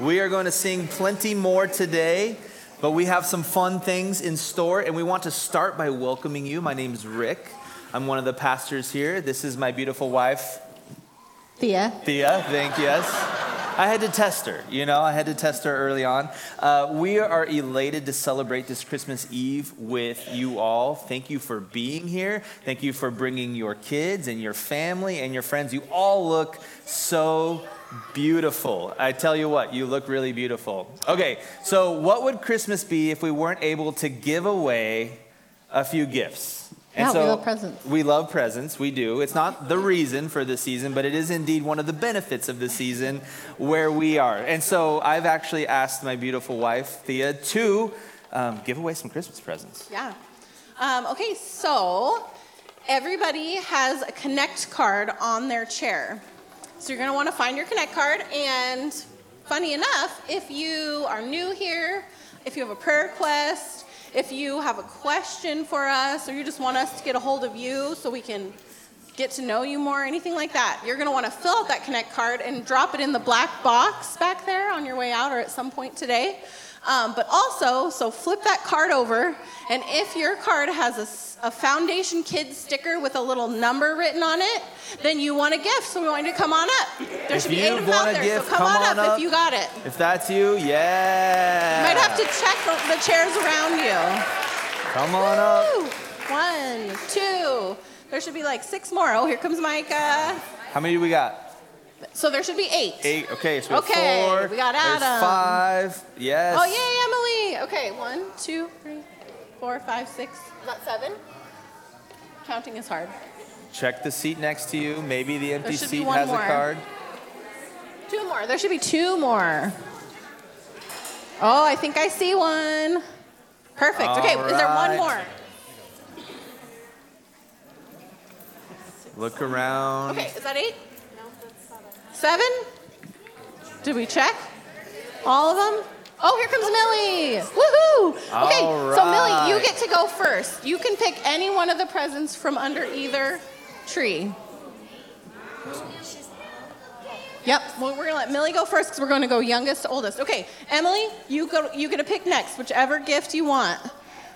We are going to sing plenty more today, but we have some fun things in store, and we want to start by welcoming you. My name is Rick. I'm one of the pastors here. This is my beautiful wife, Thea. Thea. Thank you. Yes. I had to test her, you know, I had to test her early on. Uh, we are elated to celebrate this Christmas Eve with you all. Thank you for being here. Thank you for bringing your kids and your family and your friends. You all look so beautiful. I tell you what, you look really beautiful. Okay, so what would Christmas be if we weren't able to give away a few gifts? Yeah, we love presents. We love presents, we do. It's not the reason for the season, but it is indeed one of the benefits of the season where we are. And so I've actually asked my beautiful wife, Thea, to um, give away some Christmas presents. Yeah. Um, okay, so everybody has a Connect card on their chair. So you're going to want to find your Connect card. And funny enough, if you are new here, if you have a prayer request, if you have a question for us, or you just want us to get a hold of you so we can get to know you more, anything like that, you're going to want to fill out that Connect card and drop it in the black box back there on your way out or at some point today. Um, but also, so flip that card over, and if your card has a Foundation Kids sticker with a little number written on it, then you want a gift. So we want you to come on up. There If should be eight of them out a there. gift, so come, come on, on up, up. if you got it. If that's you, yeah. You might have to check the, the chairs around you. Come on up. One, two. There should be like six more. Oh, here comes Micah. How many do we got? So there should be eight. Eight. Okay, so we have Okay, four. we got There's Adam. five. Yes. Oh, yay, Emily. Okay, one, two, three, four, five, six. Is that seven? Counting is hard. Check the seat next to you. Maybe the empty should be seat one has more. a card. Two more. There should be two more. Oh, I think I see one. Perfect. okay, All is there one more? Look around. Okay, is that eight? Seven. Did we check? All of them? Oh, here comes Millie! Woohoo! Okay, All so Millie, you get to go first. You can pick any one of the presents from under either tree. Yep, well, we're gonna let Millie go first because we're gonna go youngest to oldest. Okay, Emily, you go. You get to pick next, whichever gift you want.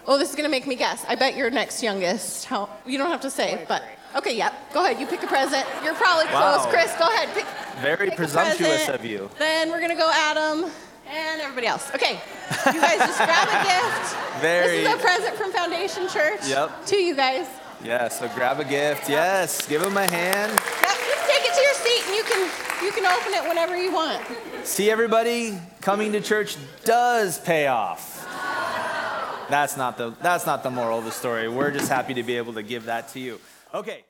Oh, this is gonna make me guess. I bet you're next youngest. How? You don't have to say, but okay, yep. Go ahead. You pick a present. You're probably close, Chris. Go ahead. Pick. Very pick presumptuous of you. Then we're gonna go Adam and everybody else. Okay, you guys just grab a gift. Very. This is a present from Foundation Church. Yep. To you guys. Yeah, so grab a gift. Yes, give him a hand. Yep, just take it to your seat and you can you can open it whenever you want. See, everybody, coming to church does pay off. That's not the that's not the moral of the story. We're just happy to be able to give that to you. Okay.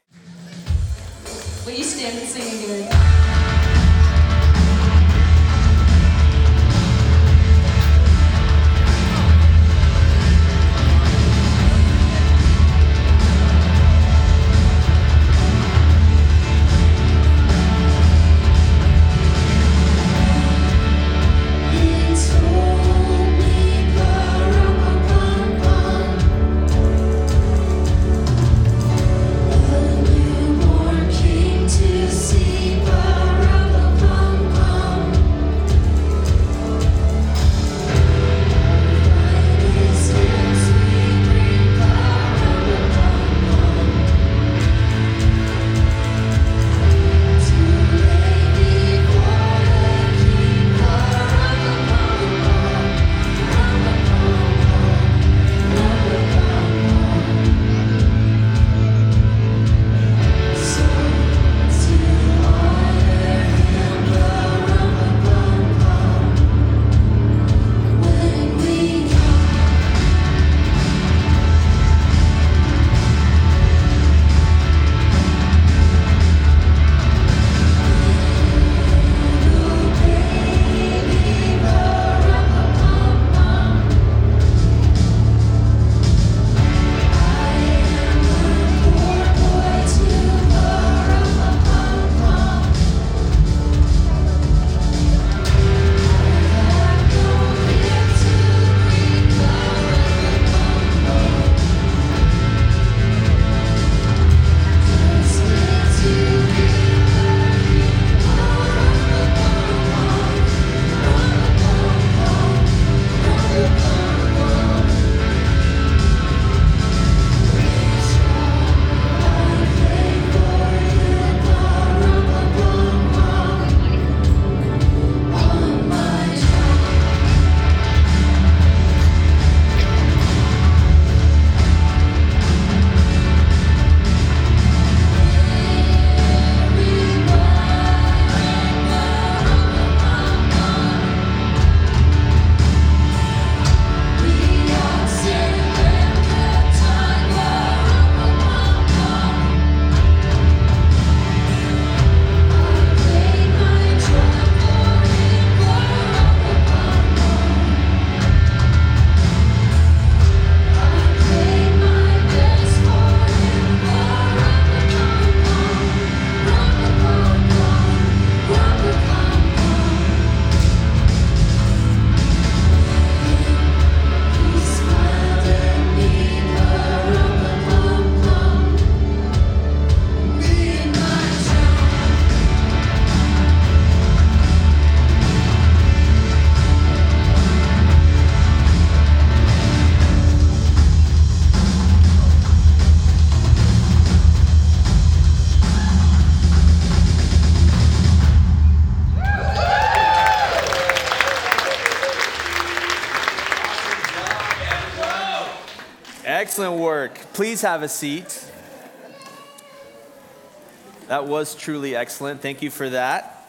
Will you stand and sing again? Please have a seat. That was truly excellent. Thank you for that.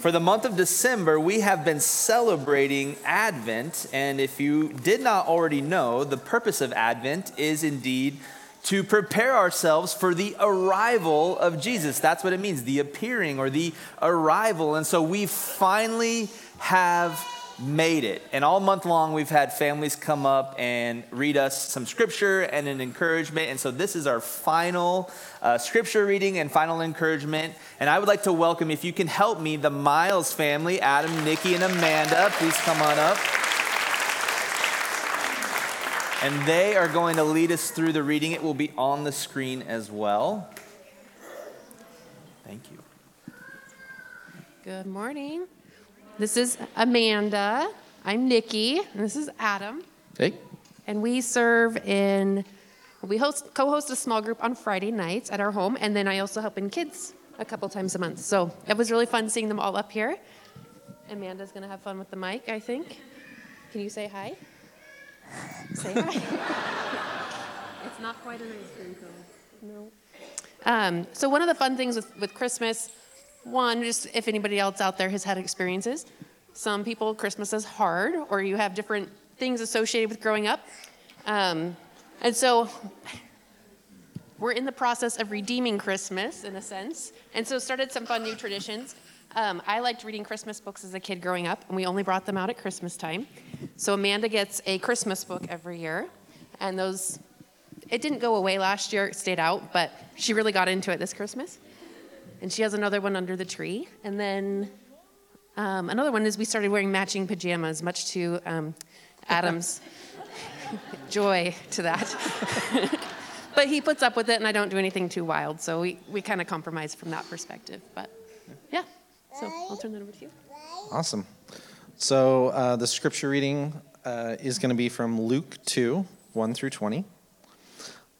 For the month of December, we have been celebrating Advent. And if you did not already know, the purpose of Advent is indeed to prepare ourselves for the arrival of Jesus. That's what it means, the appearing or the arrival. And so we finally have made it. And all month long, we've had families come up and read us some scripture and an encouragement. And so this is our final uh, scripture reading and final encouragement. And I would like to welcome, if you can help me, the Miles family Adam, Nikki, and Amanda. Please come on up. And they are going to lead us through the reading. It will be on the screen as well. Thank you. Good morning. This is Amanda. I'm Nikki. And this is Adam. Hey. And we serve in, we host, co-host a small group on Friday nights at our home, and then I also help in kids a couple times a month. So it was really fun seeing them all up here. Amanda's gonna have fun with the mic, I think. Can you say hi? Say hi. it's not quite an ice cream cone. No. Um, so one of the fun things with, with Christmas, one, just if anybody else out there has had experiences, some people Christmas is hard, or you have different things associated with growing up. Um, and so we're in the process of redeeming Christmas in a sense, and so started some fun new traditions. Um, I liked reading Christmas books as a kid growing up, and we only brought them out at Christmas time. So Amanda gets a Christmas book every year, and those it didn't go away last year; it stayed out, but she really got into it this Christmas. And she has another one under the tree, and then um, another one is we started wearing matching pajamas, much to um, Adam's joy to that. but he puts up with it, and I don't do anything too wild, so we, we kind of compromise from that perspective. But yeah, so I'll turn that over to you. Awesome. So uh, the scripture reading uh, is going to be from Luke 2 1 through 20.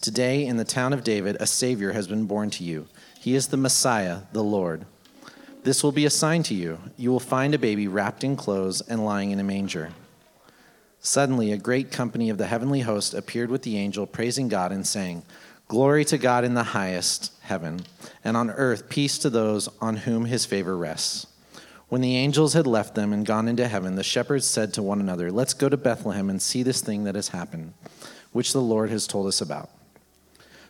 Today, in the town of David, a Savior has been born to you. He is the Messiah, the Lord. This will be a sign to you. You will find a baby wrapped in clothes and lying in a manger. Suddenly, a great company of the heavenly host appeared with the angel, praising God and saying, Glory to God in the highest heaven, and on earth peace to those on whom his favor rests. When the angels had left them and gone into heaven, the shepherds said to one another, Let's go to Bethlehem and see this thing that has happened, which the Lord has told us about.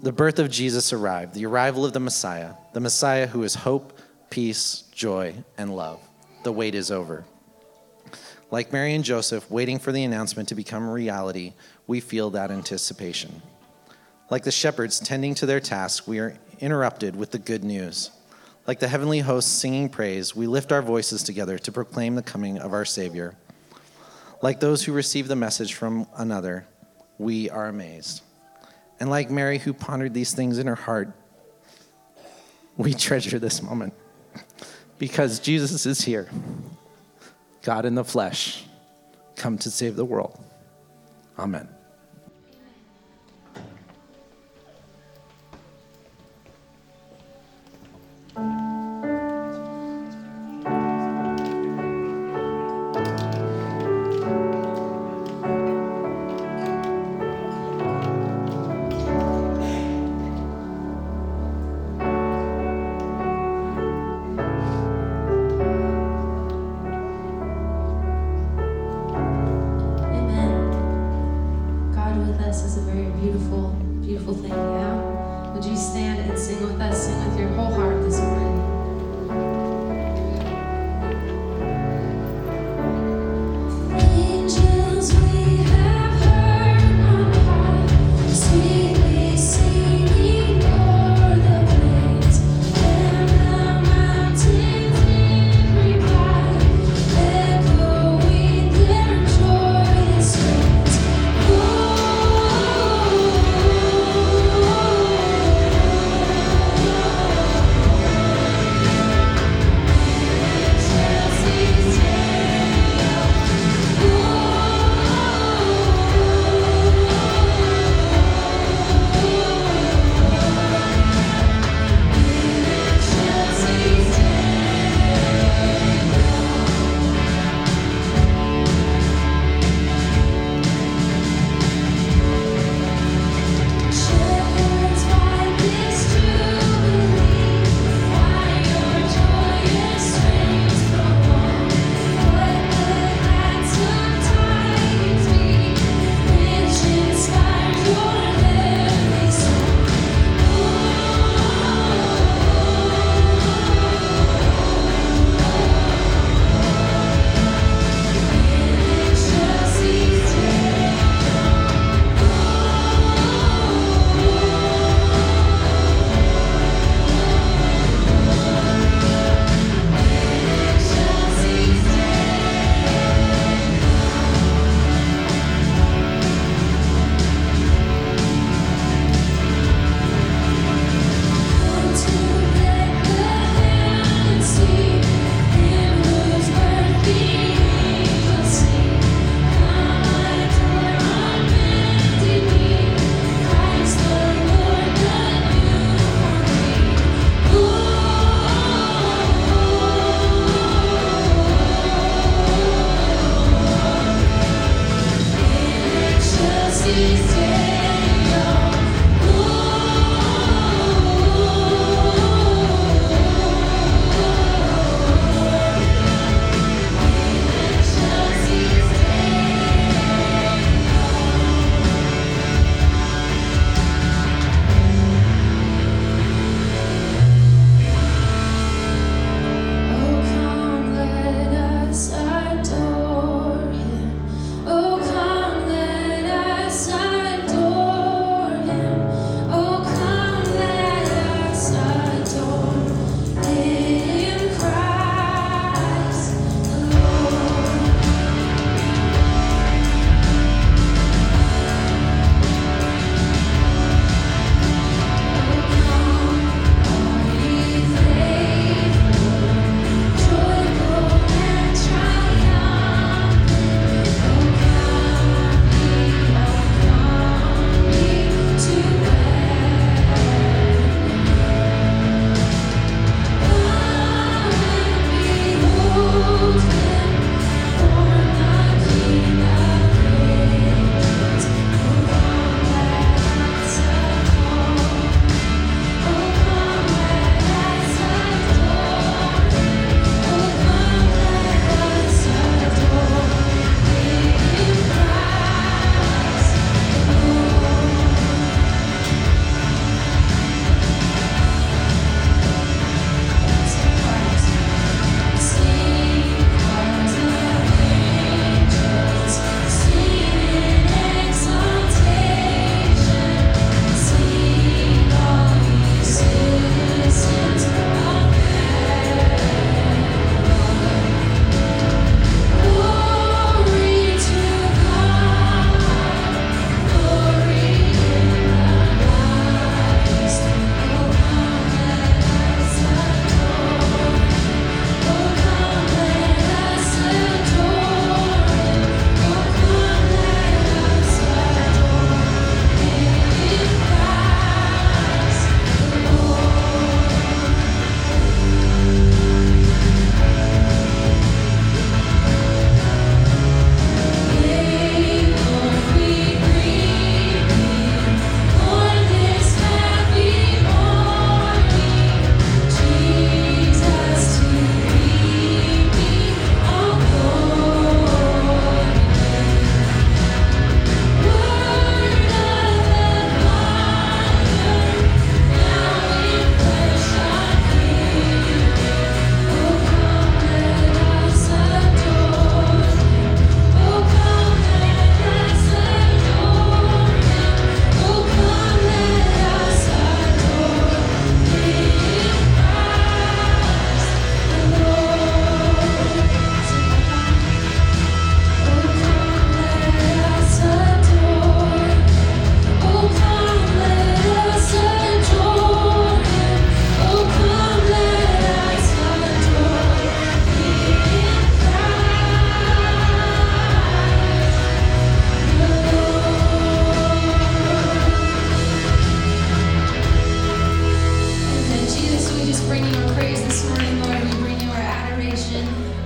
The birth of Jesus arrived, the arrival of the Messiah, the Messiah who is hope, peace, joy, and love. The wait is over. Like Mary and Joseph, waiting for the announcement to become reality, we feel that anticipation. Like the shepherds tending to their task, we are interrupted with the good news. Like the heavenly hosts singing praise, we lift our voices together to proclaim the coming of our Savior. Like those who receive the message from another, we are amazed. And like Mary, who pondered these things in her heart, we treasure this moment because Jesus is here, God in the flesh, come to save the world. Amen.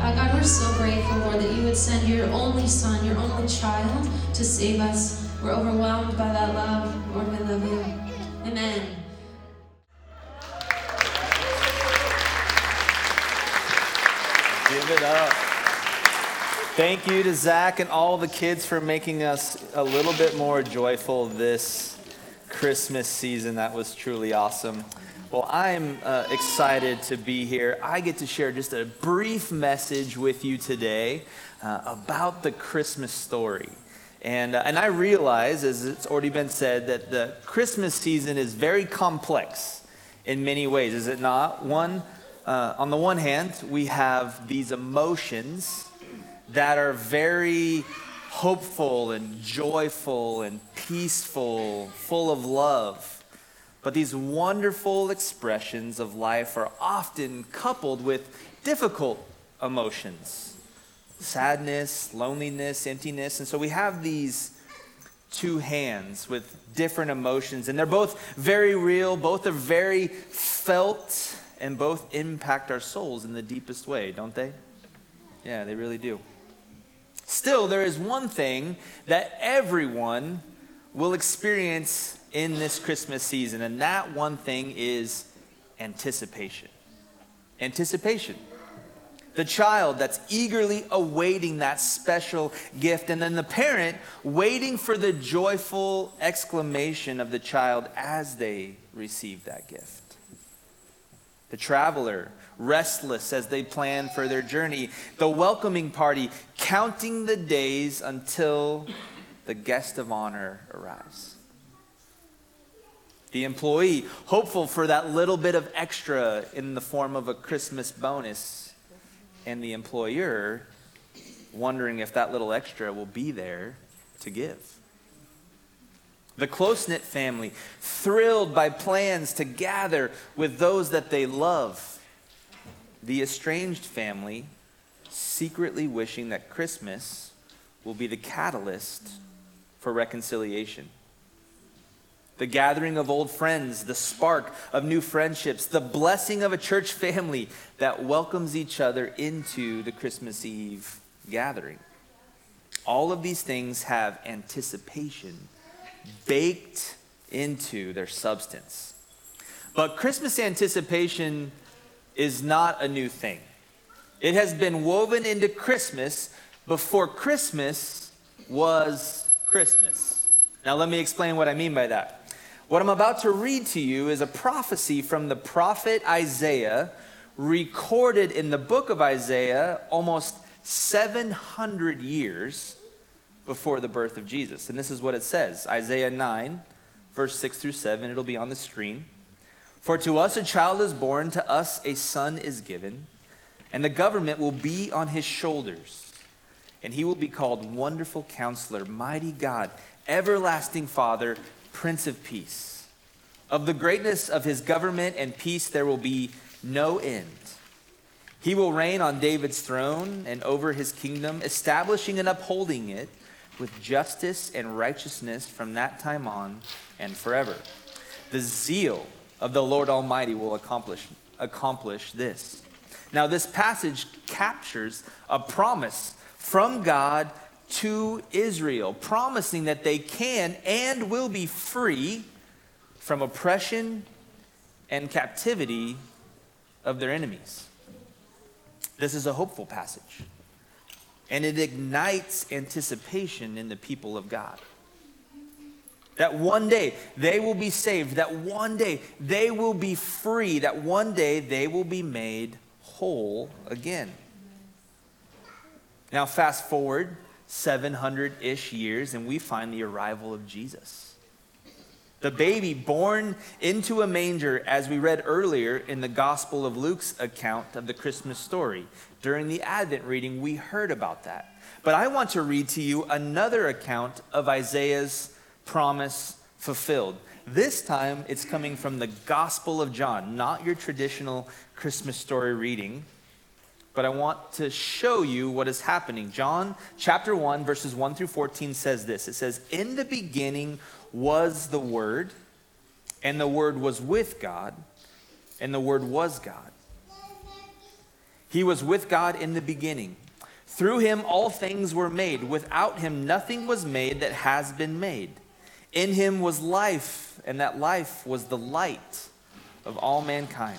Uh, God, we're so grateful, Lord, that you would send your only son, your only child, to save us. We're overwhelmed by that love. Lord, we love you. Amen. Give it up. Thank you to Zach and all the kids for making us a little bit more joyful this Christmas season. That was truly awesome. Well, I'm uh, excited to be here. I get to share just a brief message with you today uh, about the Christmas story. And, uh, and I realize, as it's already been said, that the Christmas season is very complex in many ways, is it not? One, uh, on the one hand, we have these emotions that are very hopeful and joyful and peaceful, full of love. But these wonderful expressions of life are often coupled with difficult emotions sadness, loneliness, emptiness. And so we have these two hands with different emotions, and they're both very real, both are very felt, and both impact our souls in the deepest way, don't they? Yeah, they really do. Still, there is one thing that everyone will experience in this Christmas season, and that one thing is anticipation. Anticipation. The child that's eagerly awaiting that special gift, and then the parent waiting for the joyful exclamation of the child as they receive that gift. The traveler, restless as they plan for their journey. The welcoming party, counting the days until the guest of honor arrives. The employee, hopeful for that little bit of extra in the form of a Christmas bonus. And the employer, wondering if that little extra will be there to give. The close knit family, thrilled by plans to gather with those that they love. The estranged family, secretly wishing that Christmas will be the catalyst for reconciliation. The gathering of old friends, the spark of new friendships, the blessing of a church family that welcomes each other into the Christmas Eve gathering. All of these things have anticipation baked into their substance. But Christmas anticipation is not a new thing. It has been woven into Christmas before Christmas was Christmas. Now, let me explain what I mean by that. What I'm about to read to you is a prophecy from the prophet Isaiah, recorded in the book of Isaiah almost 700 years before the birth of Jesus. And this is what it says Isaiah 9, verse 6 through 7. It'll be on the screen. For to us a child is born, to us a son is given, and the government will be on his shoulders. And he will be called Wonderful Counselor, Mighty God, Everlasting Father, Prince of Peace. Of the greatness of his government and peace there will be no end. He will reign on David's throne and over his kingdom, establishing and upholding it with justice and righteousness from that time on and forever. The zeal of the Lord Almighty will accomplish, accomplish this. Now, this passage captures a promise from God to Israel, promising that they can and will be free from oppression and captivity of their enemies. This is a hopeful passage, and it ignites anticipation in the people of God. That one day they will be saved, that one day they will be free, that one day they will be made whole again. Now, fast forward 700 ish years, and we find the arrival of Jesus. The baby born into a manger, as we read earlier in the Gospel of Luke's account of the Christmas story. During the Advent reading, we heard about that. But I want to read to you another account of Isaiah's promise fulfilled. This time, it's coming from the Gospel of John, not your traditional Christmas story reading but I want to show you what is happening. John chapter 1, verses 1 through 14 says this It says, In the beginning was the Word, and the Word was with God, and the Word was God. He was with God in the beginning. Through him all things were made. Without him nothing was made that has been made. In him was life, and that life was the light of all mankind.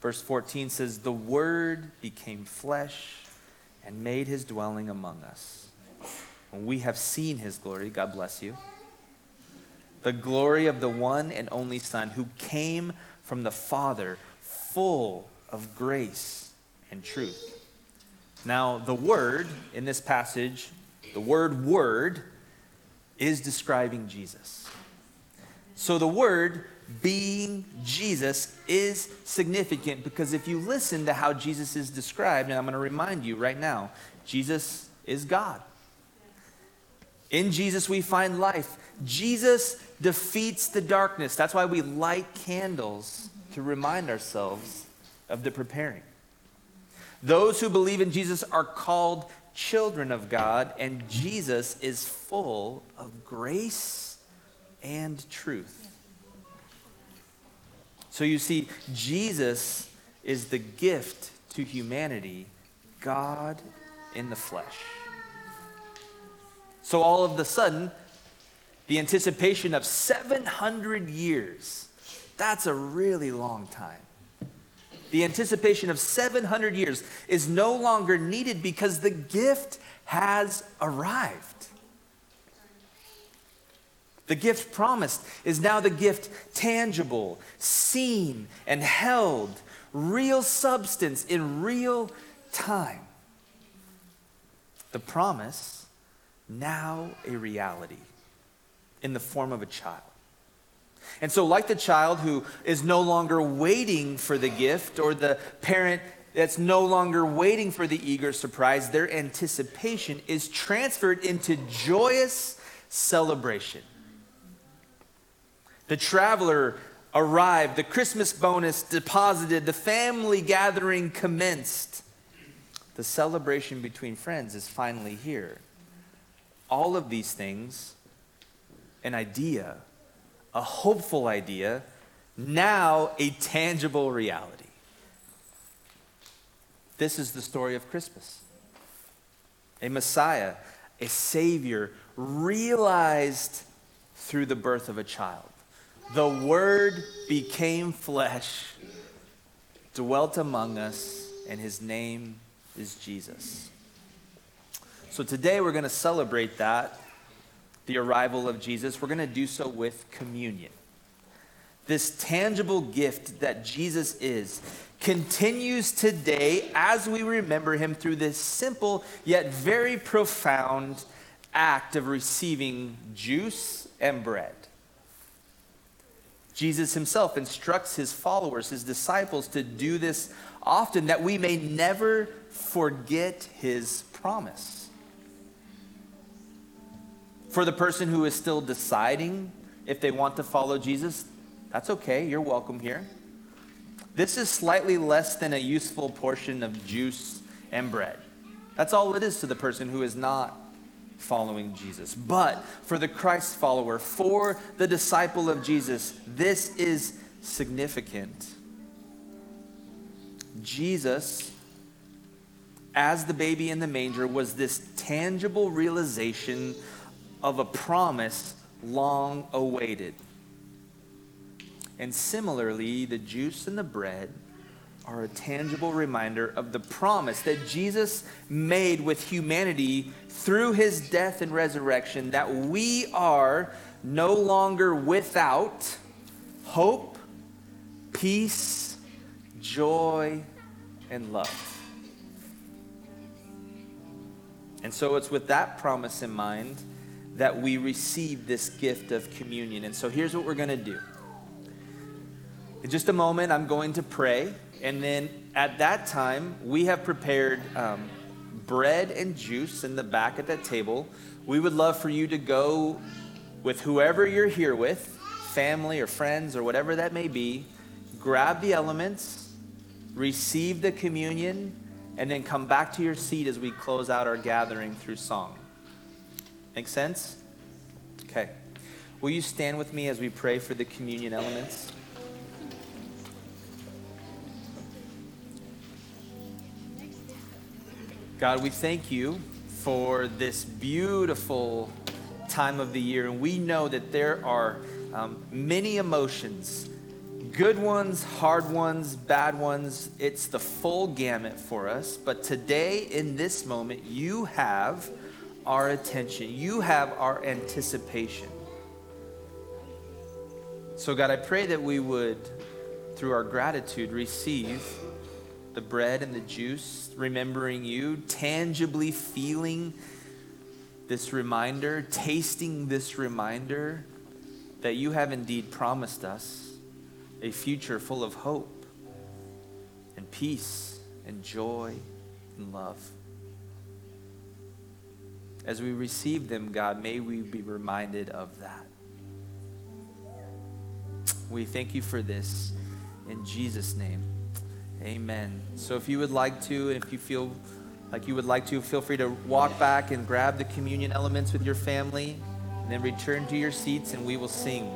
Verse 14 says, The Word became flesh and made his dwelling among us. We have seen his glory. God bless you. The glory of the one and only Son who came from the Father, full of grace and truth. Now, the word in this passage, the word word, is describing Jesus. So the word being Jesus is significant because if you listen to how Jesus is described, and I'm going to remind you right now, Jesus is God. In Jesus, we find life. Jesus defeats the darkness. That's why we light candles to remind ourselves of the preparing. Those who believe in Jesus are called children of God, and Jesus is full of grace and truth. So you see, Jesus is the gift to humanity, God in the flesh. So all of the sudden, the anticipation of 700 years, that's a really long time. The anticipation of 700 years is no longer needed because the gift has arrived. The gift promised is now the gift tangible, seen, and held, real substance in real time. The promise, now a reality in the form of a child. And so, like the child who is no longer waiting for the gift, or the parent that's no longer waiting for the eager surprise, their anticipation is transferred into joyous celebration. The traveler arrived, the Christmas bonus deposited, the family gathering commenced. The celebration between friends is finally here. All of these things, an idea, a hopeful idea, now a tangible reality. This is the story of Christmas. A Messiah, a Savior, realized through the birth of a child. The Word became flesh, dwelt among us, and his name is Jesus. So today we're going to celebrate that, the arrival of Jesus. We're going to do so with communion. This tangible gift that Jesus is continues today as we remember him through this simple yet very profound act of receiving juice and bread. Jesus himself instructs his followers, his disciples, to do this often that we may never forget his promise. For the person who is still deciding if they want to follow Jesus, that's okay, you're welcome here. This is slightly less than a useful portion of juice and bread. That's all it is to the person who is not following Jesus. But for the Christ follower, for the disciple of Jesus, this is significant. Jesus, as the baby in the manger, was this tangible realization of a promise long awaited. And similarly, the juice and the bread are a tangible reminder of the promise that Jesus made with humanity through his death and resurrection that we are no longer without hope, peace, joy, and love. And so it's with that promise in mind that we receive this gift of communion. And so here's what we're going to do. In just a moment, I'm going to pray. And then at that time, we have prepared um, bread and juice in the back at that table. We would love for you to go with whoever you're here with, family or friends or whatever that may be, grab the elements, receive the communion, and then come back to your seat as we close out our gathering through song. Make sense? Okay. Will you stand with me as we pray for the communion elements? God, we thank you for this beautiful time of the year. And we know that there are um, many emotions good ones, hard ones, bad ones. It's the full gamut for us. But today, in this moment, you have our attention, you have our anticipation. So, God, I pray that we would, through our gratitude, receive the bread and the juice, remembering you, tangibly feeling this reminder, tasting this reminder that you have indeed promised us a future full of hope and peace and joy and love. As we receive them, God, may we be reminded of that. We thank you for this in Jesus' name. Amen. So if you would like to, if you feel like you would like to, feel free to walk back and grab the communion elements with your family, and then return to your seats, and we will sing.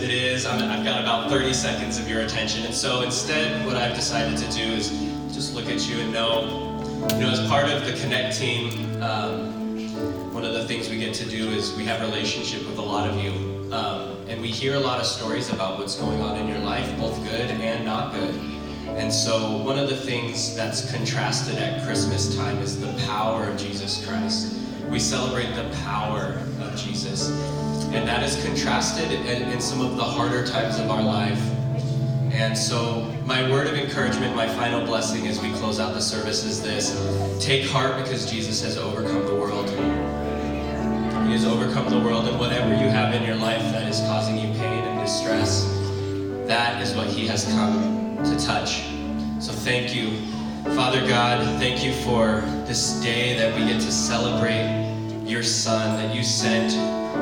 it is, I mean, I've got about 30 seconds of your attention. And so instead, what I've decided to do is just look at you and know, you know, as part of the Connect team, um, one of the things we get to do is we have relationship with a lot of you. Um, and we hear a lot of stories about what's going on in your life, both good and not good. And so one of the things that's contrasted at Christmas time is the power of Jesus Christ. We celebrate the power of Jesus. And that is contrasted in, in some of the harder times of our life. And so, my word of encouragement, my final blessing as we close out the service is this take heart because Jesus has overcome the world. He has overcome the world, and whatever you have in your life that is causing you pain and distress, that is what He has come to touch. So, thank you, Father God. Thank you for this day that we get to celebrate your Son that you sent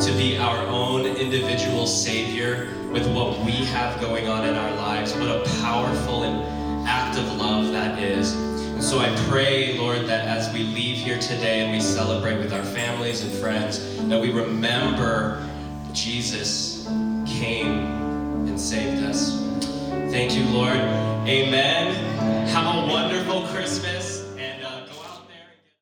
to be our own individual Savior with what we have going on in our lives. What a powerful and act of love that is. And so I pray, Lord, that as we leave here today and we celebrate with our families and friends, that we remember Jesus came and saved us. Thank you, Lord. Amen. Have a wonderful Christmas.